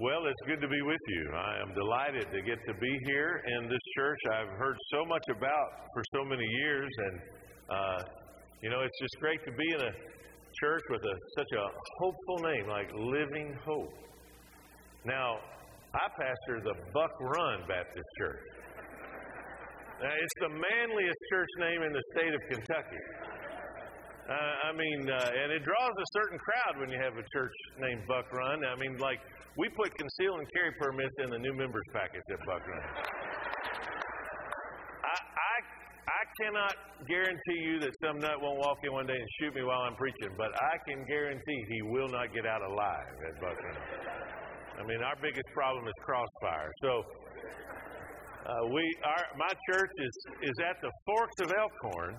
Well, it's good to be with you. I am delighted to get to be here in this church I've heard so much about for so many years. And, uh, you know, it's just great to be in a church with a, such a hopeful name like Living Hope. Now, I pastor the Buck Run Baptist Church. Now, it's the manliest church name in the state of Kentucky. Uh, I mean, uh, and it draws a certain crowd when you have a church named Buck Run. I mean, like, we put conceal and carry permits in the new members package at Buck Run. I, I, I cannot guarantee you that some nut won't walk in one day and shoot me while I'm preaching, but I can guarantee he will not get out alive at Buck Run. I mean, our biggest problem is crossfire. So, uh, we, our, my church is, is at the Forks of Elkhorn,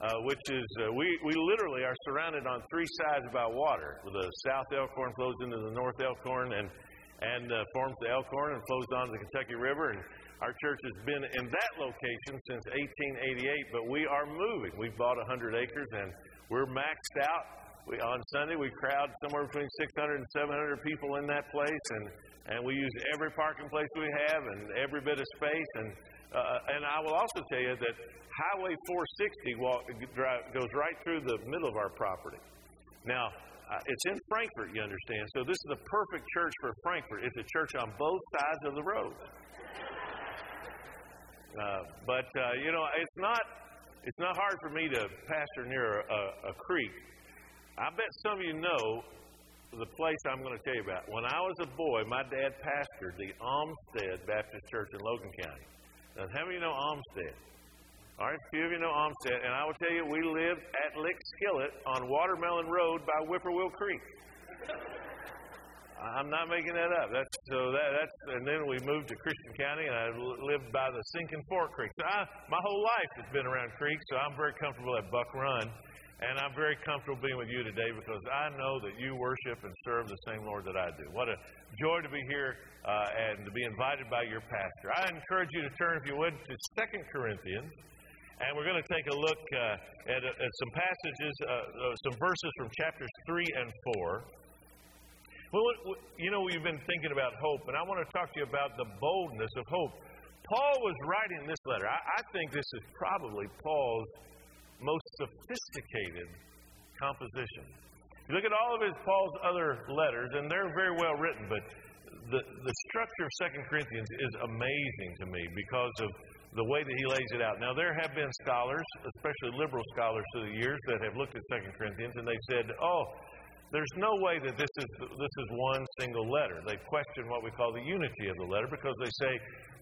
uh, which is, uh, we, we literally are surrounded on three sides by water. The South Elkhorn flows into the North Elkhorn and, and uh, forms the Elkhorn and flows down to the Kentucky River. And our church has been in that location since 1888, but we are moving. We've bought 100 acres and we're maxed out. We, on Sunday, we crowd somewhere between 600 and 700 people in that place, and, and we use every parking place we have and every bit of space. And, uh, and I will also tell you that Highway 460 walk, drive, goes right through the middle of our property. Now, uh, it's in Frankfort, you understand. So this is the perfect church for Frankfort. It's a church on both sides of the road. Uh, but uh, you know, it's not it's not hard for me to pastor near a, a creek. I bet some of you know the place I'm going to tell you about. When I was a boy, my dad pastored the Olmstead Baptist Church in Logan County. Now, how many of you know Olmstead? All right, a few of you know Olmstead, and I will tell you, we lived at Lick Skillet on Watermelon Road by Whippoorwill Creek. I'm not making that up. That's so that that's and then we moved to Christian County, and I lived by the Sinking Fork Creek. So I, my whole life has been around creeks, so I'm very comfortable at Buck Run, and I'm very comfortable being with you today because I know that you worship and serve the same Lord that I do. What a joy to be here uh, and to be invited by your pastor. I encourage you to turn, if you would, to Second Corinthians and we're going to take a look uh, at, at, some passages, uh, uh, some verses from chapters 3 and 4. Well, you know, we've been thinking about hope, and I want to talk to you about the boldness of hope. Paul was writing this letter. I, I think this is probably Paul's sophisticated composition. You look at all of his Paul's other letters, and they're very well written, but the, the structure of Second Corinthians is amazing to me because of the way that he lays it out. Now, there have been scholars, especially liberal scholars through the years, that have looked at Second Corinthians and they've said, oh, there's no way that this is, this is one single letter. They question what we call the unity of the letter because they say,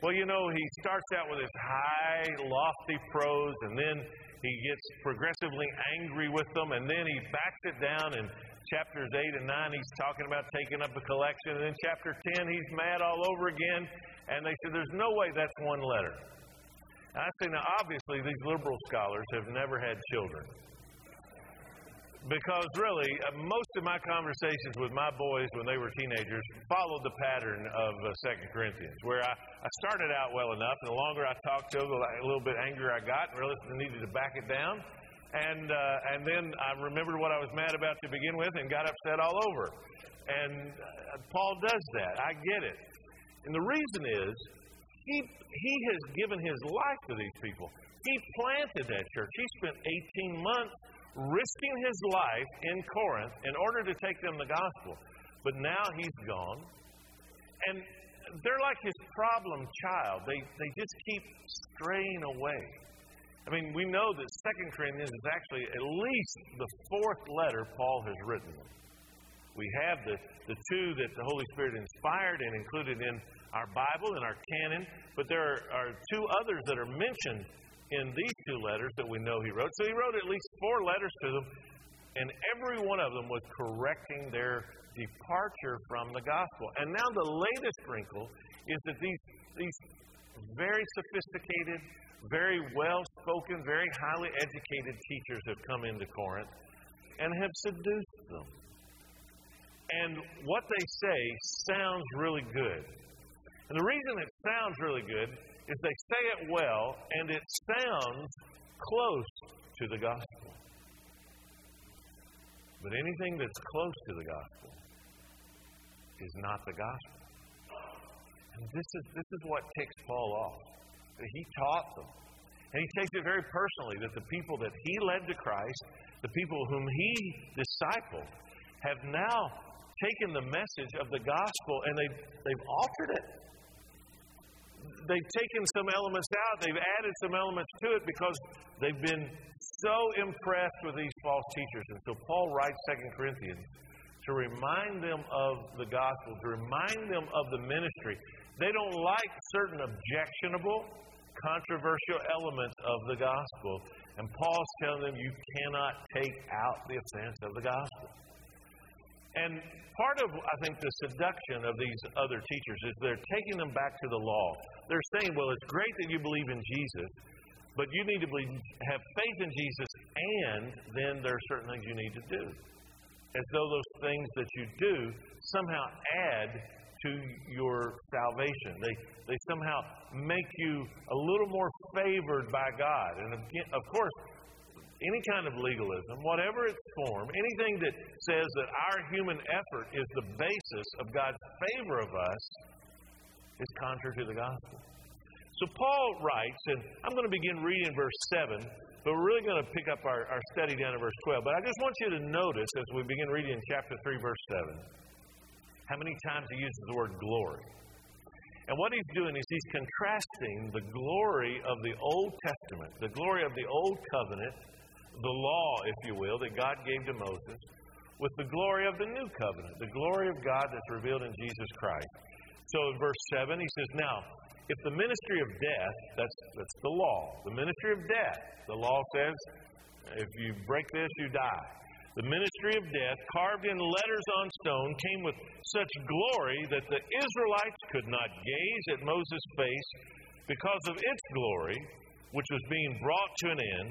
well, you know, he starts out with this high, lofty prose, and then he gets progressively angry with them, and then he backs it down in chapters 8 and 9. He's talking about taking up a collection, and in chapter 10, he's mad all over again. And they said, there's no way that's one letter. I say now, obviously, these liberal scholars have never had children. Because really, uh, most of my conversations with my boys when they were teenagers followed the pattern of uh, Second Corinthians, where I, I started out well enough, and the longer I talked to them, the little bit angrier I got, and realized I needed to back it down. And, uh, and then I remembered what I was mad about to begin with and got upset all over. And uh, Paul does that. I get it. And the reason is he, he has given his life to these people. He planted that church. He spent 18 months risking his life in Corinth in order to take them the gospel. But now he's gone. And they're like his problem child. They, they just keep straying away. I mean, we know that Second Corinthians is actually at least the fourth letter Paul has written. We have the, the two that the Holy Spirit inspired and included in our Bible and our canon, but there are, are two others that are mentioned in these two letters that we know he wrote. So he wrote at least four letters to them, and every one of them was correcting their departure from the gospel. And now the latest wrinkle is that these, these very sophisticated, very well spoken, very highly educated teachers have come into Corinth and have seduced them. And what they say sounds really good. And the reason it sounds really good is they say it well and it sounds close to the gospel. But anything that's close to the gospel is not the gospel. And this is, this is what ticks Paul off. He taught them. And he takes it very personally that the people that he led to Christ, the people whom he discipled, have now taken the message of the gospel and they've, they've altered it. They've taken some elements out, they've added some elements to it because they've been so impressed with these false teachers. And so Paul writes 2 Corinthians to remind them of the gospel, to remind them of the ministry. They don't like certain objectionable, controversial elements of the gospel. And Paul's telling them you cannot take out the offense of the gospel. And part of, I think, the seduction of these other teachers is they're taking them back to the law. They're saying, well, it's great that you believe in Jesus, but you need to believe, have faith in Jesus, and then there are certain things you need to do as though those things that you do somehow add to your salvation. They, they somehow make you a little more favored by God. And of course, any kind of legalism, whatever its form, anything that says that our human effort is the basis of God's favor of us, is contrary to the gospel. So Paul writes, and I'm going to begin reading verse 7 but we're really going to pick up our, our study down at verse 12. But I just want you to notice as we begin reading in chapter 3, verse 7, how many times he uses the word glory. And what he's doing is he's contrasting the glory of the Old Testament, the glory of the Old Covenant, the law, if you will, that God gave to Moses, with the glory of the New Covenant, the glory of God that's revealed in Jesus Christ. So in verse 7, he says, Now, if the ministry of death, that's, that's the law, the ministry of death, the law says if you break this, you die. The ministry of death, carved in letters on stone, came with such glory that the Israelites could not gaze at Moses' face because of its glory, which was being brought to an end.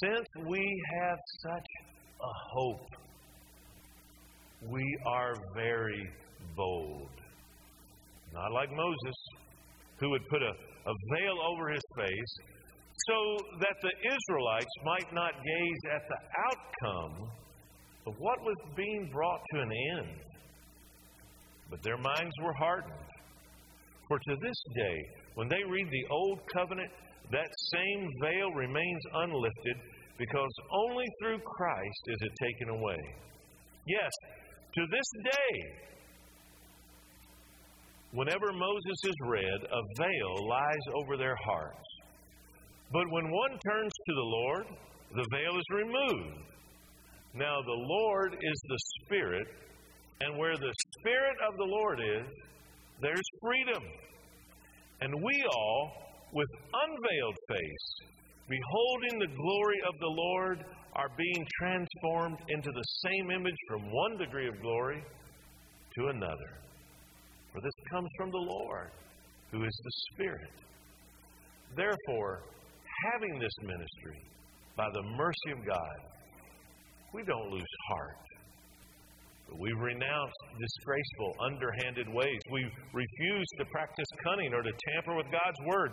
Since we have such a hope, we are very bold. Not like Moses, who would put a, a veil over his face so that the Israelites might not gaze at the outcome of what was being brought to an end. But their minds were hardened. For to this day, when they read the Old Covenant, that same veil remains unlifted because only through Christ is it taken away. Yes, to this day, Whenever Moses is read, a veil lies over their hearts. But when one turns to the Lord, the veil is removed. Now, the Lord is the Spirit, and where the Spirit of the Lord is, there's freedom. And we all, with unveiled face, beholding the glory of the Lord, are being transformed into the same image from one degree of glory to another. For this comes from the Lord, who is the Spirit. Therefore, having this ministry, by the mercy of God, we don't lose heart. But we renounce disgraceful, underhanded ways. We refuse to practice cunning or to tamper with God's word.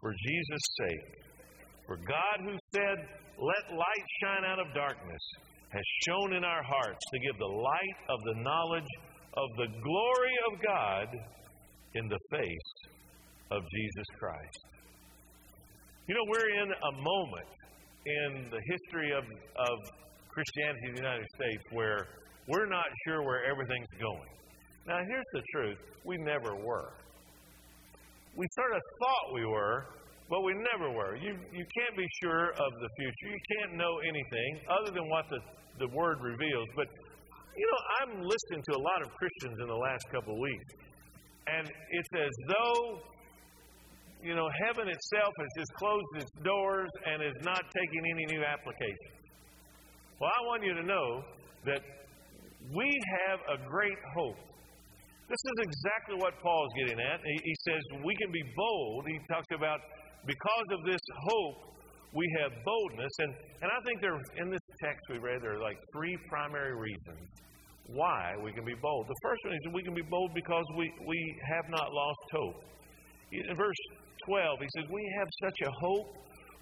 for Jesus' sake. For God, who said, Let light shine out of darkness, has shone in our hearts to give the light of the knowledge of the glory of God in the face of Jesus Christ. You know, we're in a moment in the history of, of Christianity in the United States where we're not sure where everything's going. Now, here's the truth we never were. We sort of thought we were, but we never were. You, you can't be sure of the future. You can't know anything other than what the, the Word reveals. But, you know, I'm listening to a lot of Christians in the last couple of weeks, and it's as though, you know, heaven itself has just closed its doors and is not taking any new applications. Well, I want you to know that we have a great hope. This is exactly what Paul's getting at. He, he says we can be bold. He talks about because of this hope, we have boldness. And, and I think there, in this text we read, there are like three primary reasons why we can be bold. The first one is we can be bold because we, we have not lost hope. In verse 12, he says, We have such a hope.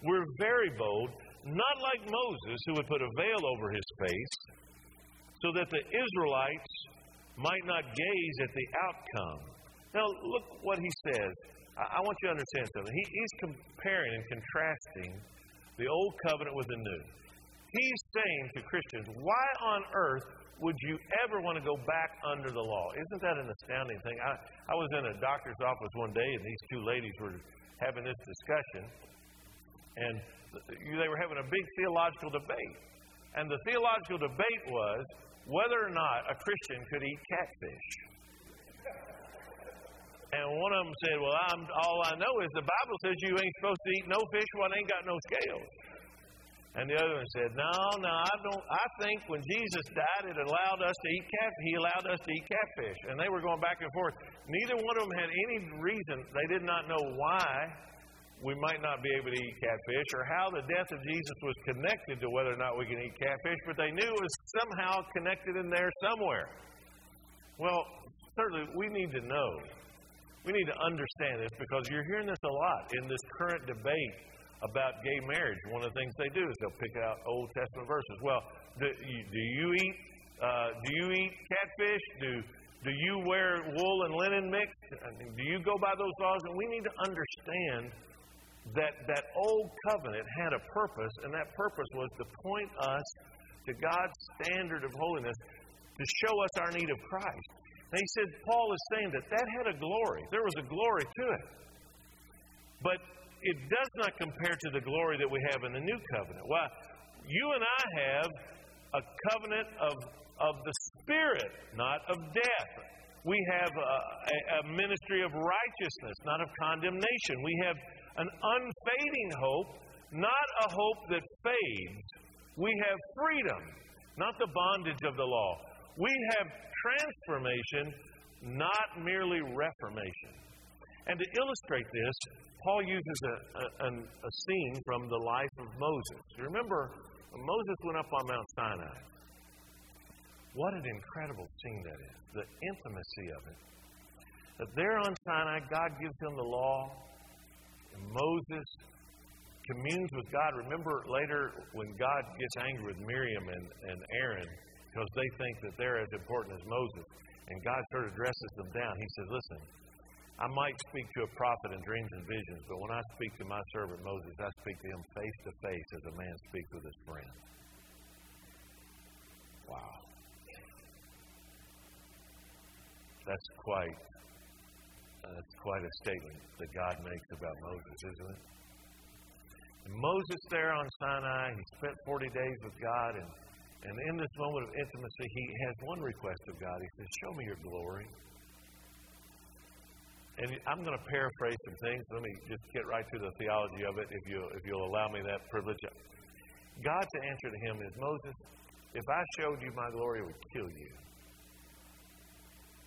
We're very bold, not like Moses, who would put a veil over his face, so that the Israelites might not gaze at the outcome. Now, look what he says. I, I want you to understand something. He, he's comparing and contrasting the old covenant with the new. He's saying to Christians, why on earth would you ever want to go back under the law? Isn't that an astounding thing? I, I was in a doctor's office one day, and these two ladies were having this discussion, and they were having a big theological debate. And the theological debate was whether or not a Christian could eat catfish. And one of them said, Well, I'm, all I know is the Bible says you ain't supposed to eat no fish when ain't got no scales. And the other one said, No, no, I don't. I think when Jesus died, it allowed us to eat cat. He allowed us to eat catfish. And they were going back and forth. Neither one of them had any reason. They did not know why we might not be able to eat catfish or how the death of Jesus was connected to whether or not we can eat catfish, but they knew it was somehow connected in there somewhere. Well, certainly we need to know we need to understand this because you're hearing this a lot in this current debate about gay marriage. One of the things they do is they'll pick out Old Testament verses. Well, do you, do you eat uh, do you eat catfish? Do do you wear wool and linen mixed? I mean, do you go by those laws? And we need to understand that that old covenant had a purpose, and that purpose was to point us to God's standard of holiness to show us our need of Christ. And he said, Paul is saying that that had a glory. There was a glory to it. But it does not compare to the glory that we have in the new covenant. Why? You and I have a covenant of, of the Spirit, not of death. We have a, a, ministry of righteousness, not of condemnation. We have an unfading hope, not a hope that fades. We have freedom, not the bondage of the law. We have transformation, not merely reformation. And to illustrate this, Paul uses a, a, a, scene from the life of Moses. You remember, Moses went up on Mount Sinai. What an incredible scene that is, the intimacy of it. That there on Sinai, God gives him the law, Moses communes with God. Remember later when God gets angry with Miriam and, and Aaron, because they think that they're as important as Moses. And God sort of dresses them down. He says, Listen, I might speak to a prophet in dreams and visions, but when I speak to my servant Moses, I speak to him face to face as a man speaks with his friend. Wow. That's quite that's quite a statement that God makes about Moses, isn't it? And Moses there on Sinai, he spent 40 days with God and and in this moment of intimacy, he has one request of God. He says, Show me your glory. And I'm going to paraphrase some things. Let me just get right to the theology of it if, you, if you'll allow me that privilege. God's answer to him is Moses, if I showed you my glory, it would kill you.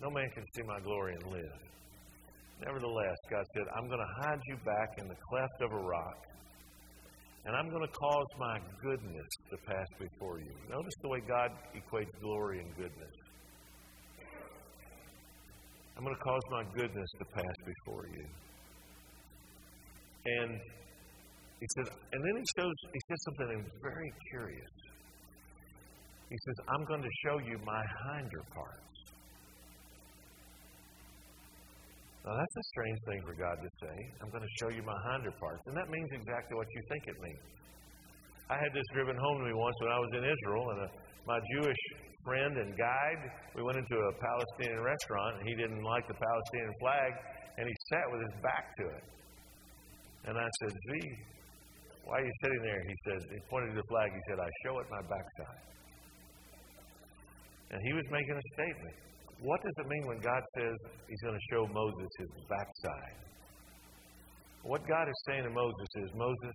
No man can see my glory and live. Nevertheless, God said, I'm going to hide you back in the cleft of a rock and I'm going to cause my goodness to pass before you. Notice the way God equates glory and goodness. I'm going to cause my goodness to pass before you. And he says, and then he shows he says something very curious. He says, I'm going to show you my hinder parts. Now, that's a strange thing for God to say. I'm going to show you my hinder parts. And that means exactly what you think it means. I had this driven home to me once when I was in Israel, and a, uh, my Jewish friend and guide. We went into a Palestinian restaurant, and he didn't like the Palestinian flag, and he sat with his back to it. And I said, Z, why are you sitting there? He said, he pointed to the flag. He said, I show it my backside. And he was making a statement. What does it mean when God says he's going to show Moses his backside? What God is saying to Moses is, Moses,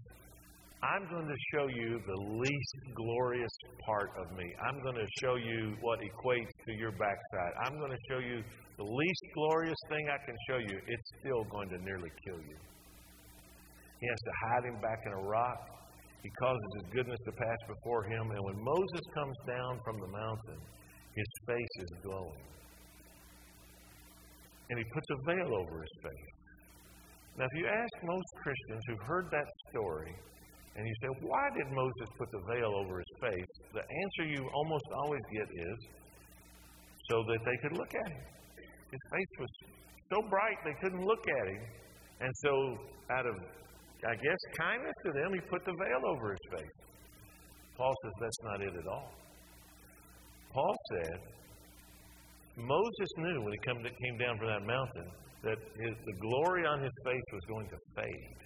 I'm going to show you the least glorious part of me. I'm going to show you what equates to your backside. I'm going to show you the least glorious thing I can show you. It's still going to nearly kill you. He has to hide him back in a rock. He causes his goodness to pass before him. And when Moses comes down from the mountain, his face is glowing. And he puts a veil over his face. Now, if you ask most Christians who heard that story, and you say, why did Moses put the veil over his face? The answer you almost always get is so that they could look at him. His face was so bright they couldn't look at him. And so, out of I guess, kindness to them, he put the veil over his face. Paul says that's not it at all. Paul said Moses knew when he come came down from that mountain that his, the glory on his face was going to fade.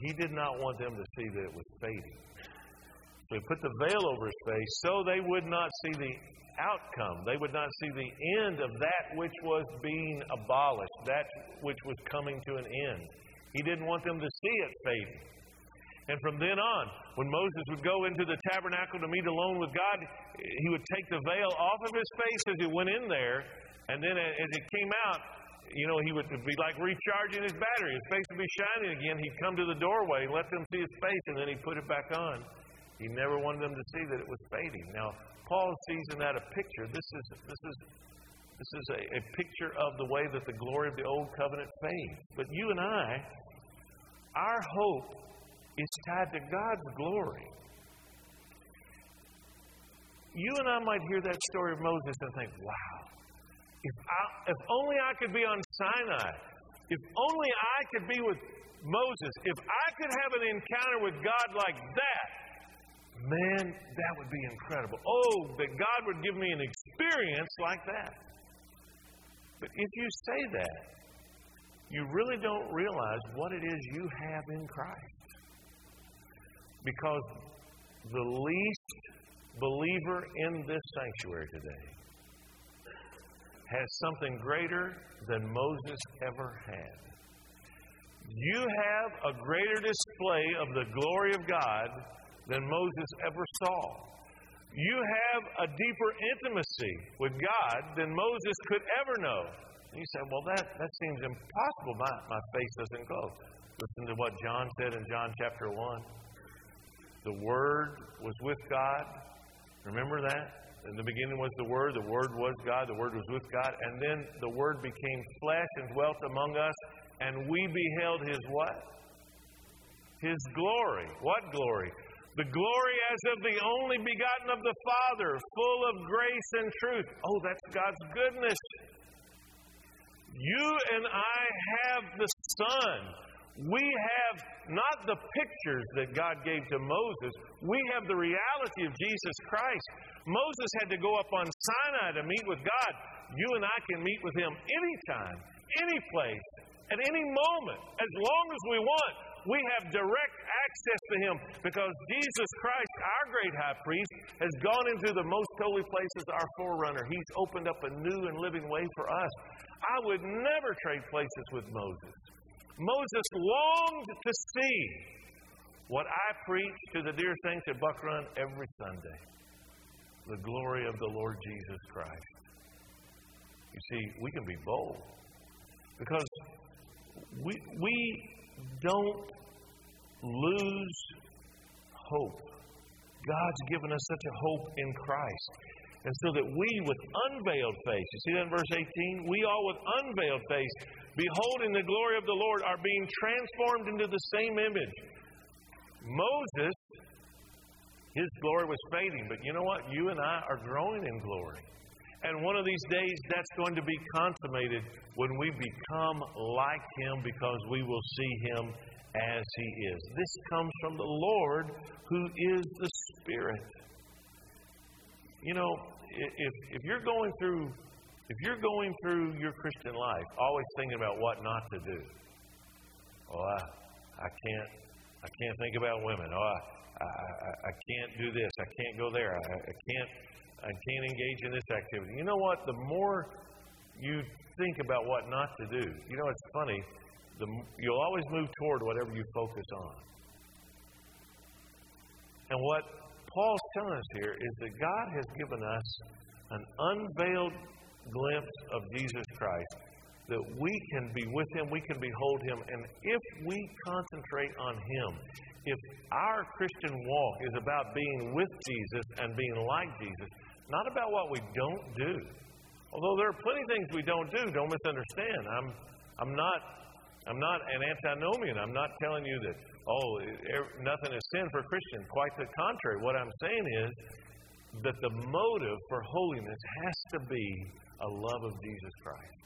He did not want them to see that it was fading. So he put the veil over his face so they would not see the outcome. They would not see the end of that which was being abolished, that which was coming to an end. He didn't want them to see it fading. And from then on, when Moses would go into the tabernacle to meet alone with God, he would take the veil off of his face as he went in there. And then as it came out, you know, he would be like recharging his battery. His face would be shining again. He'd come to the doorway, let them see his face, and then he'd put it back on. He never wanted them to see that it was fading. Now, Paul sees in that a picture. This is, this is, this is a, a picture of the way that the glory of the old covenant fades. But you and I, our hope is tied to God's glory. You and I might hear that story of Moses and think, wow, if, I, if only I could be on Sinai, if only I could be with Moses, if I could have an encounter with God like that, Man, that would be incredible. Oh, that God would give me an experience like that. But if you say that, you really don't realize what it is you have in Christ. Because the least believer in this sanctuary today has something greater than Moses ever had. You have a greater display of the glory of God than Moses ever saw. You have a deeper intimacy with God than Moses could ever know. And you say, well, that, that seems impossible. My, my face doesn't glow. Listen to what John said in John chapter 1. The Word was with God. Remember that? In the beginning was the Word. The Word was God. The Word was with God. And then the Word became flesh and dwelt among us. And we beheld His what? His glory. What glory? The glory as of the only begotten of the Father, full of grace and truth. Oh, that's God's goodness. You and I have the Son. We have not the pictures that God gave to Moses, we have the reality of Jesus Christ. Moses had to go up on Sinai to meet with God. You and I can meet with Him anytime, any place, at any moment, as long as we want. We have direct access to Him because Jesus Christ, our great high priest, has gone into the most holy places, our forerunner. He's opened up a new and living way for us. I would never trade places with Moses. Moses longed to see what I preach to the dear saints at Buck Run every Sunday the glory of the Lord Jesus Christ. You see, we can be bold because we, we don't lose hope. God's given us such a hope in Christ. And so that we, with unveiled face, you see that in verse 18? We all, with unveiled face, beholding the glory of the Lord, are being transformed into the same image. Moses, his glory was fading, but you know what? You and I are growing in glory. And one of these days, that's going to be consummated when we become like Him because we will see Him as He is. This comes from the Lord who is the Spirit. you know, if, if you're going through if you're going through your Christian life always thinking about what not to do, oh, I, I can't, I can't think about women. Oh, I, I, I can't do this. I can't go there. I, I can't, I can't engage in this activity. You know what? The more you think about what not to do, you know, it's funny. The, you'll always move toward whatever you focus on. And what Paul's telling us here is that God has given us an unveiled glimpse of Jesus Christ, that we can be with Him, we can behold Him, and if we concentrate on Him, if our Christian walk is about being with Jesus and being like Jesus, not about what we don't do. Although there are plenty of things we don't do, don't misunderstand. I'm, I'm not, I'm not an antinomian. I'm not telling you that oh nothing is sin for a Christian. Quite the contrary. What I'm saying is that the motive for holiness has to be a love of Jesus Christ.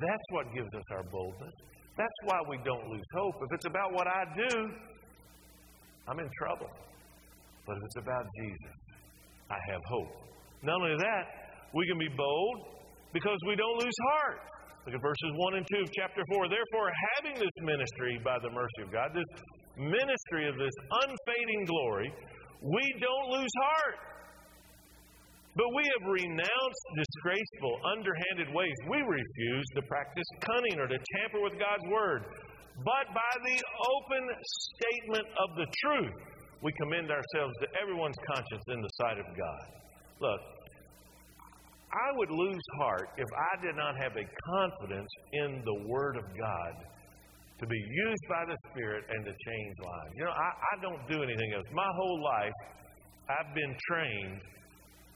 That's what gives us our boldness. That's why we don't lose hope. If it's about what I do, I'm in trouble. But if it's about Jesus, I have hope. Not only that, we can be bold because we don't lose heart. Look at verses 1 and 2 of chapter 4. Therefore, having this ministry by the mercy of God, this ministry of this unfading glory, we don't lose heart. But we have renounced disgraceful, underhanded ways. We refuse to practice cunning or to tamper with God's word. But by the open statement of the truth, we commend ourselves to everyone's conscience in the sight of God. Look, I would lose heart if I did not have a confidence in the Word of God to be used by the Spirit and to change lives. You know, I, I don't do anything else. My whole life, I've been trained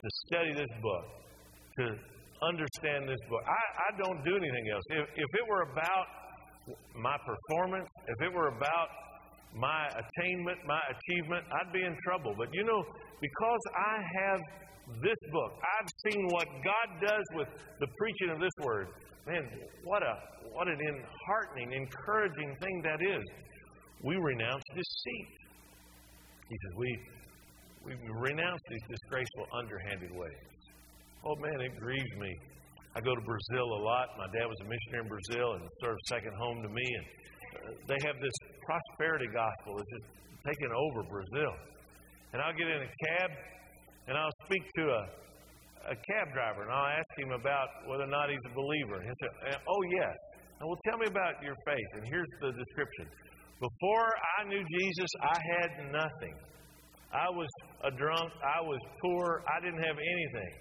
to study this book, to understand this book. I, I don't do anything else. If, if it were about my performance, if it were about my attainment, my achievement, I'd be in trouble. But you know, because I have this book, I've seen what God does with the preaching of this word. Man, what a what an enheartening, encouraging thing that is. We renounce deceit. He says, We we renounce these disgraceful, underhanded ways. Oh man, it grieves me. I go to Brazil a lot. My dad was a missionary in Brazil and of second home to me. And uh, they have this prosperity gospel that's just taken over Brazil. And I'll get in a cab and I'll speak to a, a cab driver and I'll ask him about whether or not he's a believer. And he'll say, Oh, yes. And well, tell me about your faith. And here's the description Before I knew Jesus, I had nothing. I was a drunk. I was poor. I didn't have anything.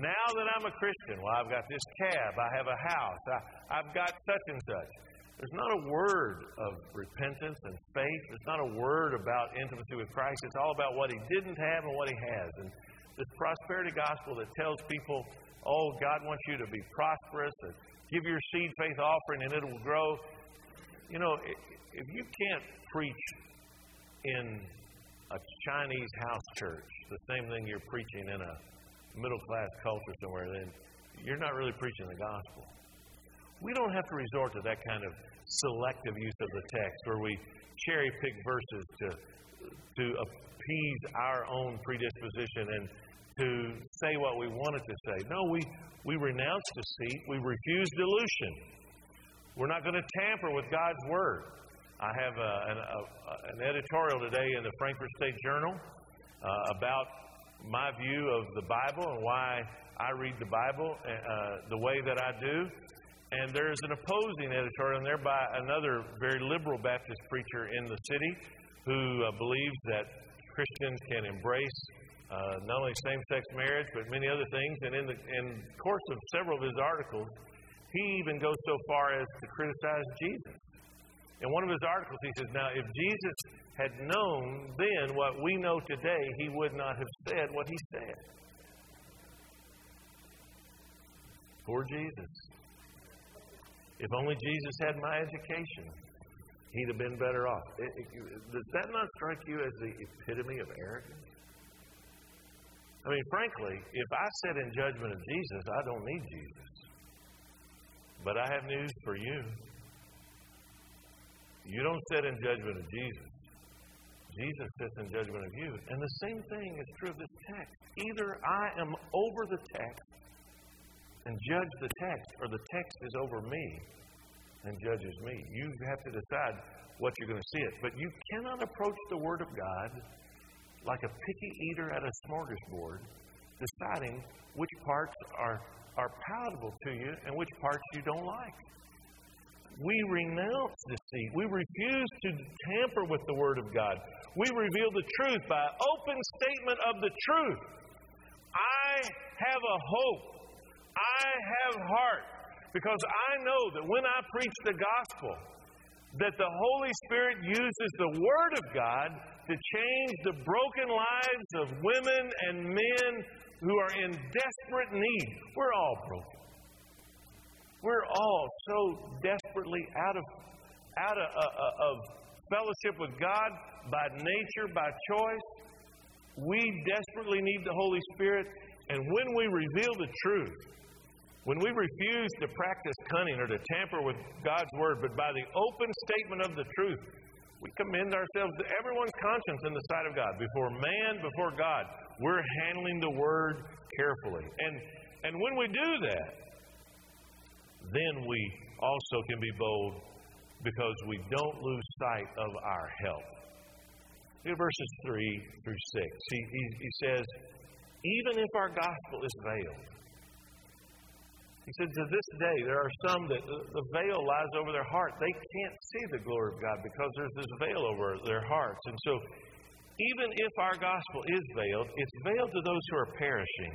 Now that I'm a Christian, well, I've got this cab. I have a house. I, I've got such and such. There's not a word of repentance and faith. There's not a word about intimacy with Christ. It's all about what he didn't have and what he has. And this prosperity gospel that tells people, oh, God wants you to be prosperous, and give your seed faith offering and it will grow. You know, if you can't preach in a Chinese house church, the same thing you're preaching in a middle class culture somewhere, then you're not really preaching the gospel. We don't have to resort to that kind of selective use of the text where we cherry pick verses to, to appease our own predisposition and to say what we wanted to say. No, we, we renounce deceit, we refuse dilution. We're not going to tamper with God's word. I have a, an, a, an, editorial today in the Frankfort State Journal uh, about my view of the Bible and why I read the Bible uh, the way that I do. And there's an opposing editorial in there by another very liberal Baptist preacher in the city who uh, believes that Christians can embrace uh, not only same sex marriage, but many other things. And in the in course of several of his articles, he even goes so far as to criticize Jesus. In one of his articles, he says, Now, if Jesus had known then what we know today, he would not have said what he said. Poor Jesus. If only Jesus had my education, he'd have been better off. It, it, does that not strike you as the epitome of arrogance? I mean, frankly, if I said in judgment of Jesus, I don't need Jesus. But I have news for you. You don't sit in judgment of Jesus. Jesus sits in judgment of you. And the same thing is true of this text. Either I am over the text and judge the text, or the text is over me and judges me. You have to decide what you're going to see it. But you cannot approach the Word of God like a picky eater at a smorgasbord, deciding which parts are, are palatable to you and which parts you don't like. We renounce deceit. We refuse to tamper with the Word of God. We reveal the truth by open statement of the truth. I have a hope. I have heart. Because I know that when I preach the gospel, that the Holy Spirit uses the Word of God to change the broken lives of women and men who are in desperate need. We're all broken. We're all so desperately out of, out of, uh, uh, of fellowship with God by nature, by choice. We desperately need the Holy Spirit. And when we reveal the truth, when we refuse to practice cunning or to tamper with God's word, but by the open statement of the truth, we commend ourselves to everyone's conscience in the sight of God. Before man, before God, we're handling the word carefully. And, and when we do that, then we also can be bold because we don't lose sight of our help. Look verses 3 through 6. He, he, he says, Even if our gospel is veiled, he said, To this day, there are some that the veil lies over their heart. They can't see the glory of God because there's this veil over their hearts. And so, even if our gospel is veiled, it's veiled to those who are perishing.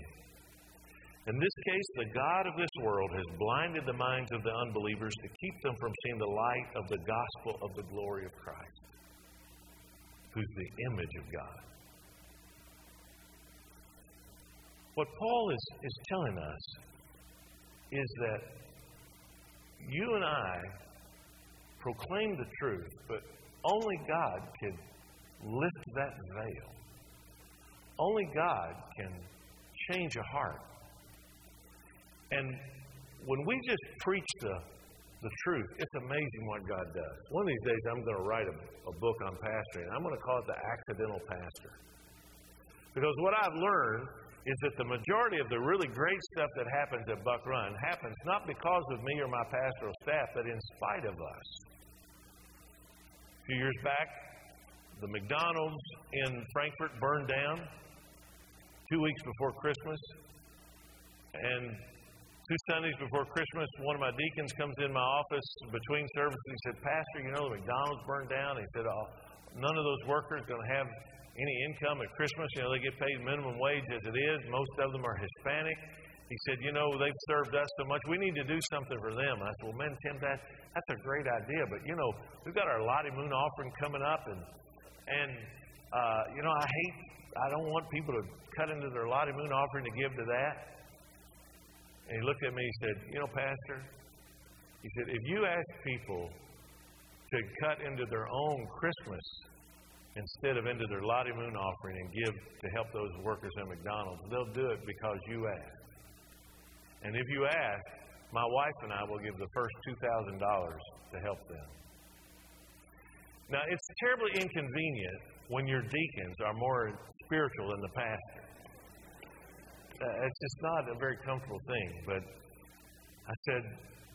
In this case, the God of this world has blinded the minds of the unbelievers to keep them from seeing the light of the gospel of the glory of Christ, who's the image of God. What Paul is, is telling us is that you and I proclaim the truth, but only God can lift that veil. Only God can change a heart. And when we just preach the, the truth, it's amazing what God does. One of these days, I'm going to write a, a book on pastoring. I'm going to call it The Accidental Pastor. Because what I've learned is that the majority of the really great stuff that happens at Buck Run happens not because of me or my pastoral staff, but in spite of us. A few years back, the McDonald's in Frankfort burned down two weeks before Christmas. And two Sundays before Christmas, one of my deacons comes in my office between services. He said, Pastor, you know the McDonald's burned down. He said, oh, none of those workers are going to have any income at Christmas. You know, they get paid minimum wage as it is. Most of them are Hispanic. He said, You know, they've served us so much. We need to do something for them. I said, Well, man, Tim, that, that's a great idea. But, you know, we've got our Lottie Moon offering coming up. And, and uh, you know, I hate, I don't want people to cut into their Lottie Moon offering to give to that. And he looked at me, he said, You know, Pastor, he said, if you ask people to cut into their own Christmas instead of into their Lottie Moon offering and give to help those workers at McDonald's. They'll do it because you ask. And if you ask, my wife and I will give the first $2,000 to help them. Now, it's terribly inconvenient when your deacons are more spiritual than the pastor. Uh, it's just not a very comfortable thing. But I said,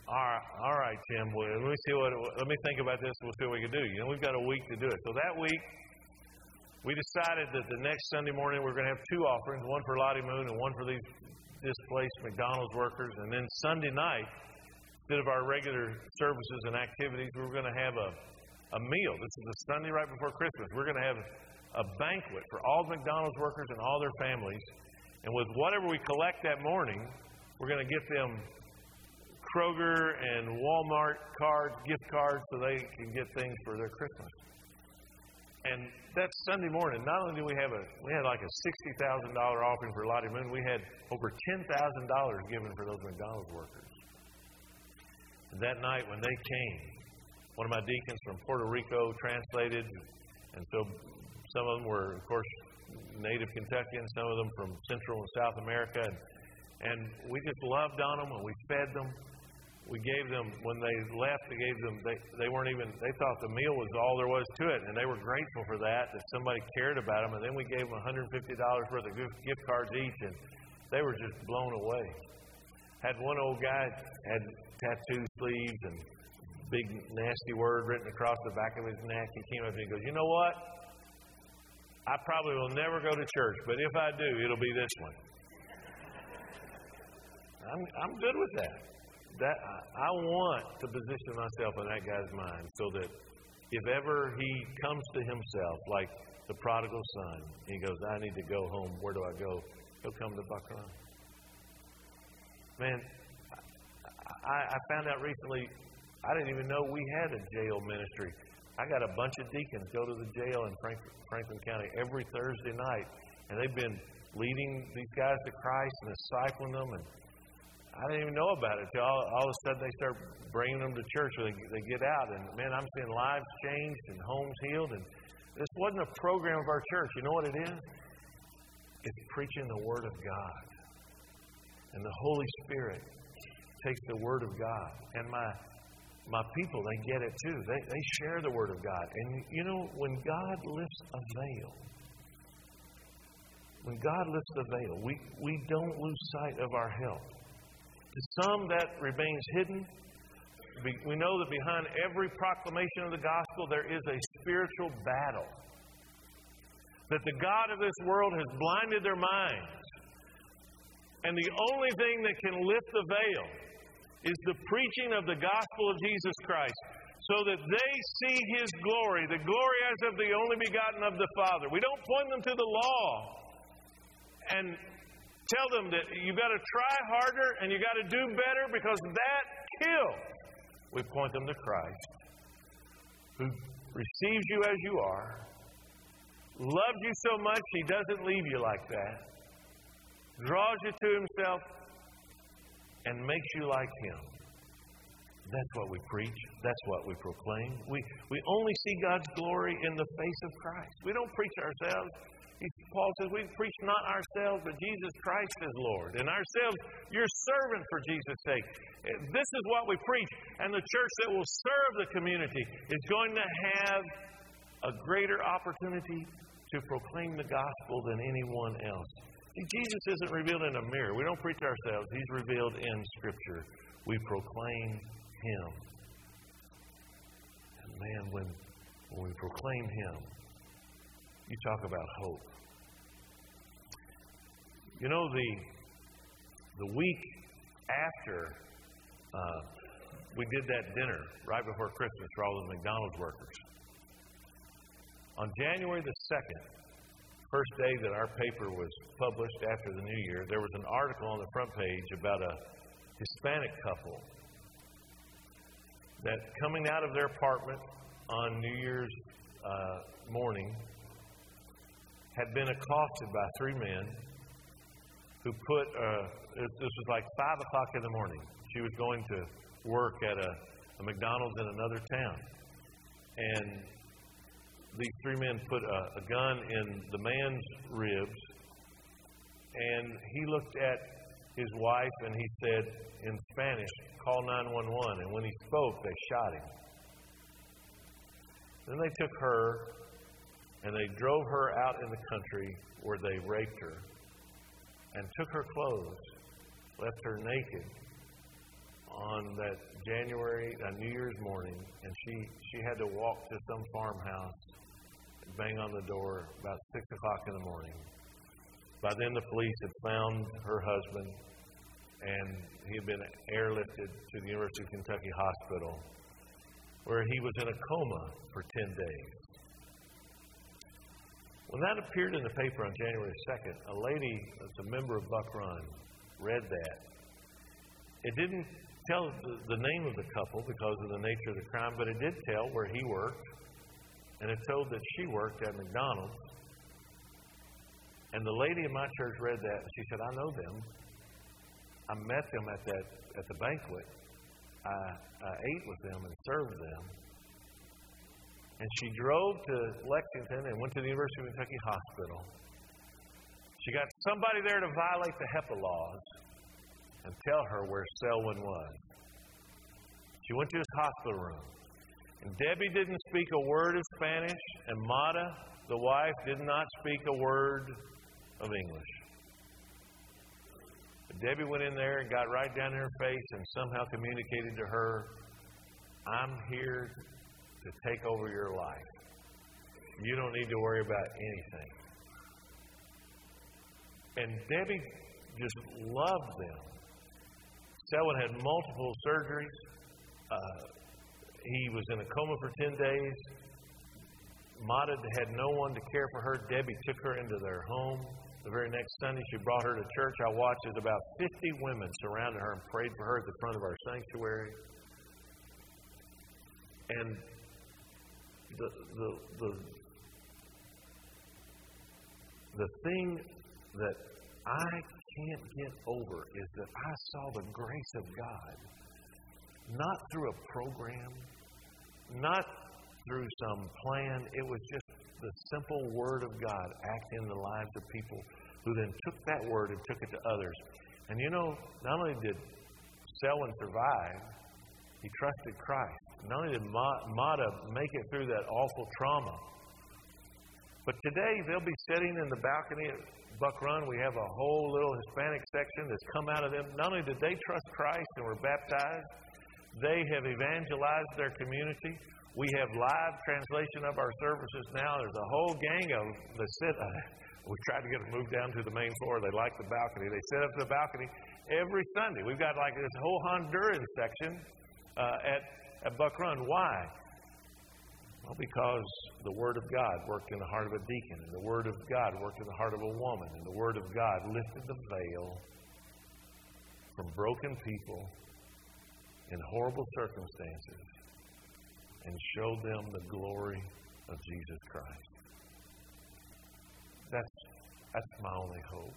all right, all right, Tim. Well, let me see what. Let me think about this. We'll see what we can do. You know, we've got a week to do it. So that week, we decided that the next Sunday morning we are going to have two offerings, one for Lottie Moon and one for these displaced McDonald's workers. And then Sunday night, instead of our regular services and activities, we are going to have a, a meal. This is the Sunday right before Christmas. We're going to have a banquet for all the McDonald's workers and all their families. And with whatever we collect that morning, we're going to get them Kroger and Walmart cards, gift cards, so they can get things for their Christmas. And that Sunday morning, not only did we have a, we had like a $60,000 offering for Lottie Moon, we had over $10,000 given for those McDonald's workers. And that night when they came, one of my deacons from Puerto Rico translated, and so some of them were, of course, native Kentuckians, some of them from Central and South America, and, and we just loved on them and we fed them. we gave them when they left. They gave them. They they weren't even. They thought the meal was all there was to it, and they were grateful for that. That somebody cared about them. And then we gave them 150 dollars worth of gift cards each, and they were just blown away. Had one old guy had tattoo sleeves and big nasty word written across the back of his neck. He came up and he goes, "You know what? I probably will never go to church, but if I do, it'll be this one." I'm I'm good with that that I want to position myself in that guy's mind so that if ever he comes to himself, like the prodigal son, he goes, I need to go home. Where do I go? He'll come to Buck Run. Man, I, I found out recently, I didn't even know we had a jail ministry. I got a bunch of deacons go to the jail in Franklin, Franklin County every Thursday night, and they've been leading these guys to Christ and discipling them and I didn't even know about it until all, all of a sudden they start bringing them to church. Or they, they get out, and man, I'm seeing lives changed and homes healed. And this wasn't a program of our church. You know what it is? It's preaching the Word of God. And the Holy Spirit takes the Word of God. And my, my people, they get it too. They, they share the Word of God. And you know, when God lifts a veil, when God lifts the veil, we, we don't lose sight of our help. To some, that remains hidden. We know that behind every proclamation of the gospel, there is a spiritual battle. That the God of this world has blinded their minds. And the only thing that can lift the veil is the preaching of the gospel of Jesus Christ so that they see his glory, the glory as of the only begotten of the Father. We don't point them to the law and Tell them that you've got to try harder and you've got to do better because that kills. We point them to Christ, who receives you as you are, loves you so much he doesn't leave you like that, draws you to himself, and makes you like him. That's what we preach. That's what we proclaim. We, we only see God's glory in the face of Christ. We don't preach ourselves. Paul says, We preach not ourselves, but Jesus Christ is Lord. And ourselves, your servant for Jesus' sake. Eh, this is what we preach. And the church that will serve the community is going to have a greater opportunity to proclaim the gospel than anyone else. Jesus isn't revealed in a mirror. We don't preach ourselves, He's revealed in Scripture. We proclaim Him. And man, when, when we proclaim Him, you talk about hope. You know, the, the week after uh, we did that dinner, right before Christmas, for all the McDonald's workers, on January the 2nd, first day that our paper was published after the new year, there was an article on the front page about a Hispanic couple that coming out of their apartment on New Year's uh, morning had been accosted by three men who put, uh, this was like 5 o'clock in the morning. She was going to work at a, a McDonald's in another town. And these three men put a, a gun in the man's ribs. And he looked at his wife and he said in Spanish, call 911. And when he spoke, they shot him. Then they took her and they drove her out in the country where they raped her and took her clothes, left her naked on that January, uh, New Year's morning, and she, she had to walk to some farmhouse, bang on the door about 6 o'clock in the morning. By then, the police had found her husband, and he had been airlifted to the University of Kentucky Hospital, where he was in a coma for 10 days. When that appeared in the paper on January 2nd, a lady that's a member of Buck Run read that. It didn't tell the, the name of the couple because of the nature of the crime, but it did tell where he worked, and it told that she worked at McDonald's. And the lady in my church read that, and she said, I know them. I met them at that at the banquet. I, I ate with them and served them. And she drove to Lexington and went to the University of Kentucky Hospital. She got somebody there to violate the HIPAA laws and tell her where Selwyn was. She went to his hospital room. Debbie didn't speak a word of Spanish, and Mata, the wife, did not speak a word of English. But Debbie went in there and got right down in her face and somehow communicated to her, I'm here to take over your life. You don't need to worry about anything. And Debbie just loved them. Selwyn had multiple surgeries. Uh, he was in a coma for 10 days. Mata had no one to care for her. Debbie took her into their home. The very next Sunday, she brought her to church. I watched as about 50 women surrounded her and prayed for her at the front of our sanctuary. And the, the, the, the thing that I can't get over is that I saw the grace of God, not through a program, not through some plan. It was just the simple Word of God acting in the lives of people who then took that Word and took it to others. And you know, not only did Selwyn survive, he trusted Christ. Not only did Mata make it through that awful trauma, but today they'll be sitting in the balcony at Buck Run. We have a whole little Hispanic section that's come out of them. Not only did they trust Christ and were baptized, they have evangelized their community. We have live translation of our services now. There's a whole gang of the sit. Uh, we tried to get them moved down to the main floor. They like the balcony. They sit up the balcony every Sunday. We've got like this whole Honduran section uh, at, at Buck Run. Why? Well, because the Word of God worked in the heart of a deacon, and the Word of God worked in the heart of a woman, and the Word of God lifted the veil from broken people in horrible circumstances and show them the glory of Jesus Christ. That's, that's my only hope.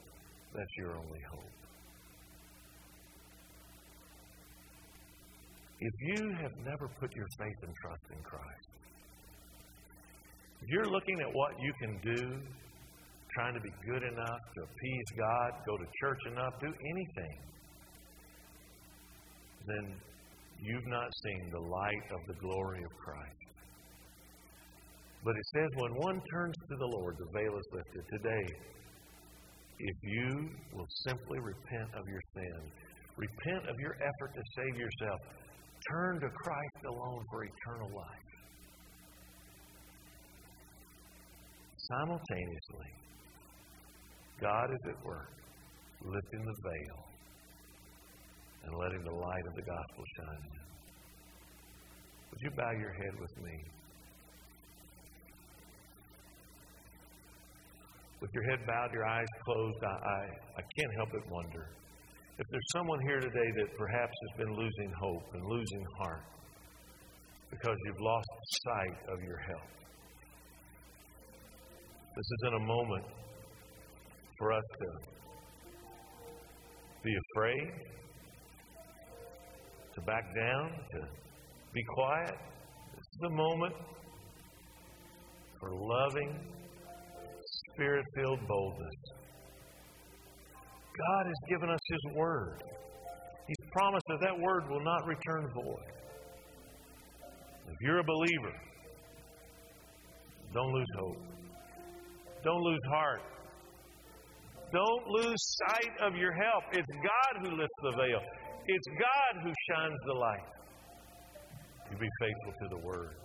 That's your only hope. If you have never put your faith and trust in Christ, if you're looking at what you can do, trying to be good enough to appease God, go to church enough, do anything, then you've not seen the light of the glory of Christ. But it says, when one turns to the Lord, the veil is lifted. Today, if you will simply repent of your sin, repent of your effort to save yourself, turn to Christ alone for eternal life. Simultaneously, God is at work, lifting the veil and letting the light of the gospel shine in. Would you bow your head with me? With your head bowed, your eyes closed, I, I, I can't help but wonder if there's someone here today that perhaps has been losing hope and losing heart because you've lost sight of your help. This isn't a moment for us to be afraid, to back down, to be quiet. This is a moment for loving, spirit filled boldness. God has given us His Word. He's promised that that Word will not return void. If you're a believer, don't lose hope. Don't lose heart. Don't lose sight of your help. It's God who lifts the veil. It's God who shines the light. You be faithful to the Word.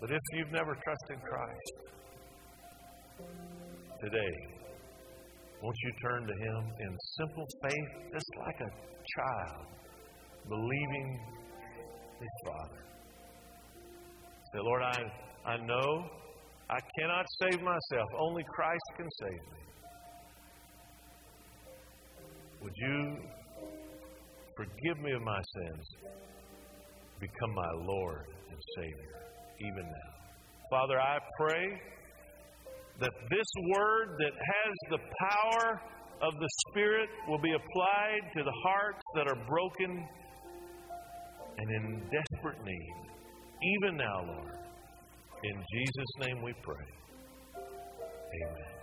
But if you've never trusted Christ, today, won't you turn to Him in simple faith, just like a child, believing His Father? Say, Lord, I, I know I cannot save myself. Only Christ can save me. Would you forgive me of my sins? Become my Lord and Savior, even now. Father, I pray that this word that has the power of the Spirit will be applied to the hearts that are broken and in desperate need. Even now, Lord. In Jesus' name we pray. Amen.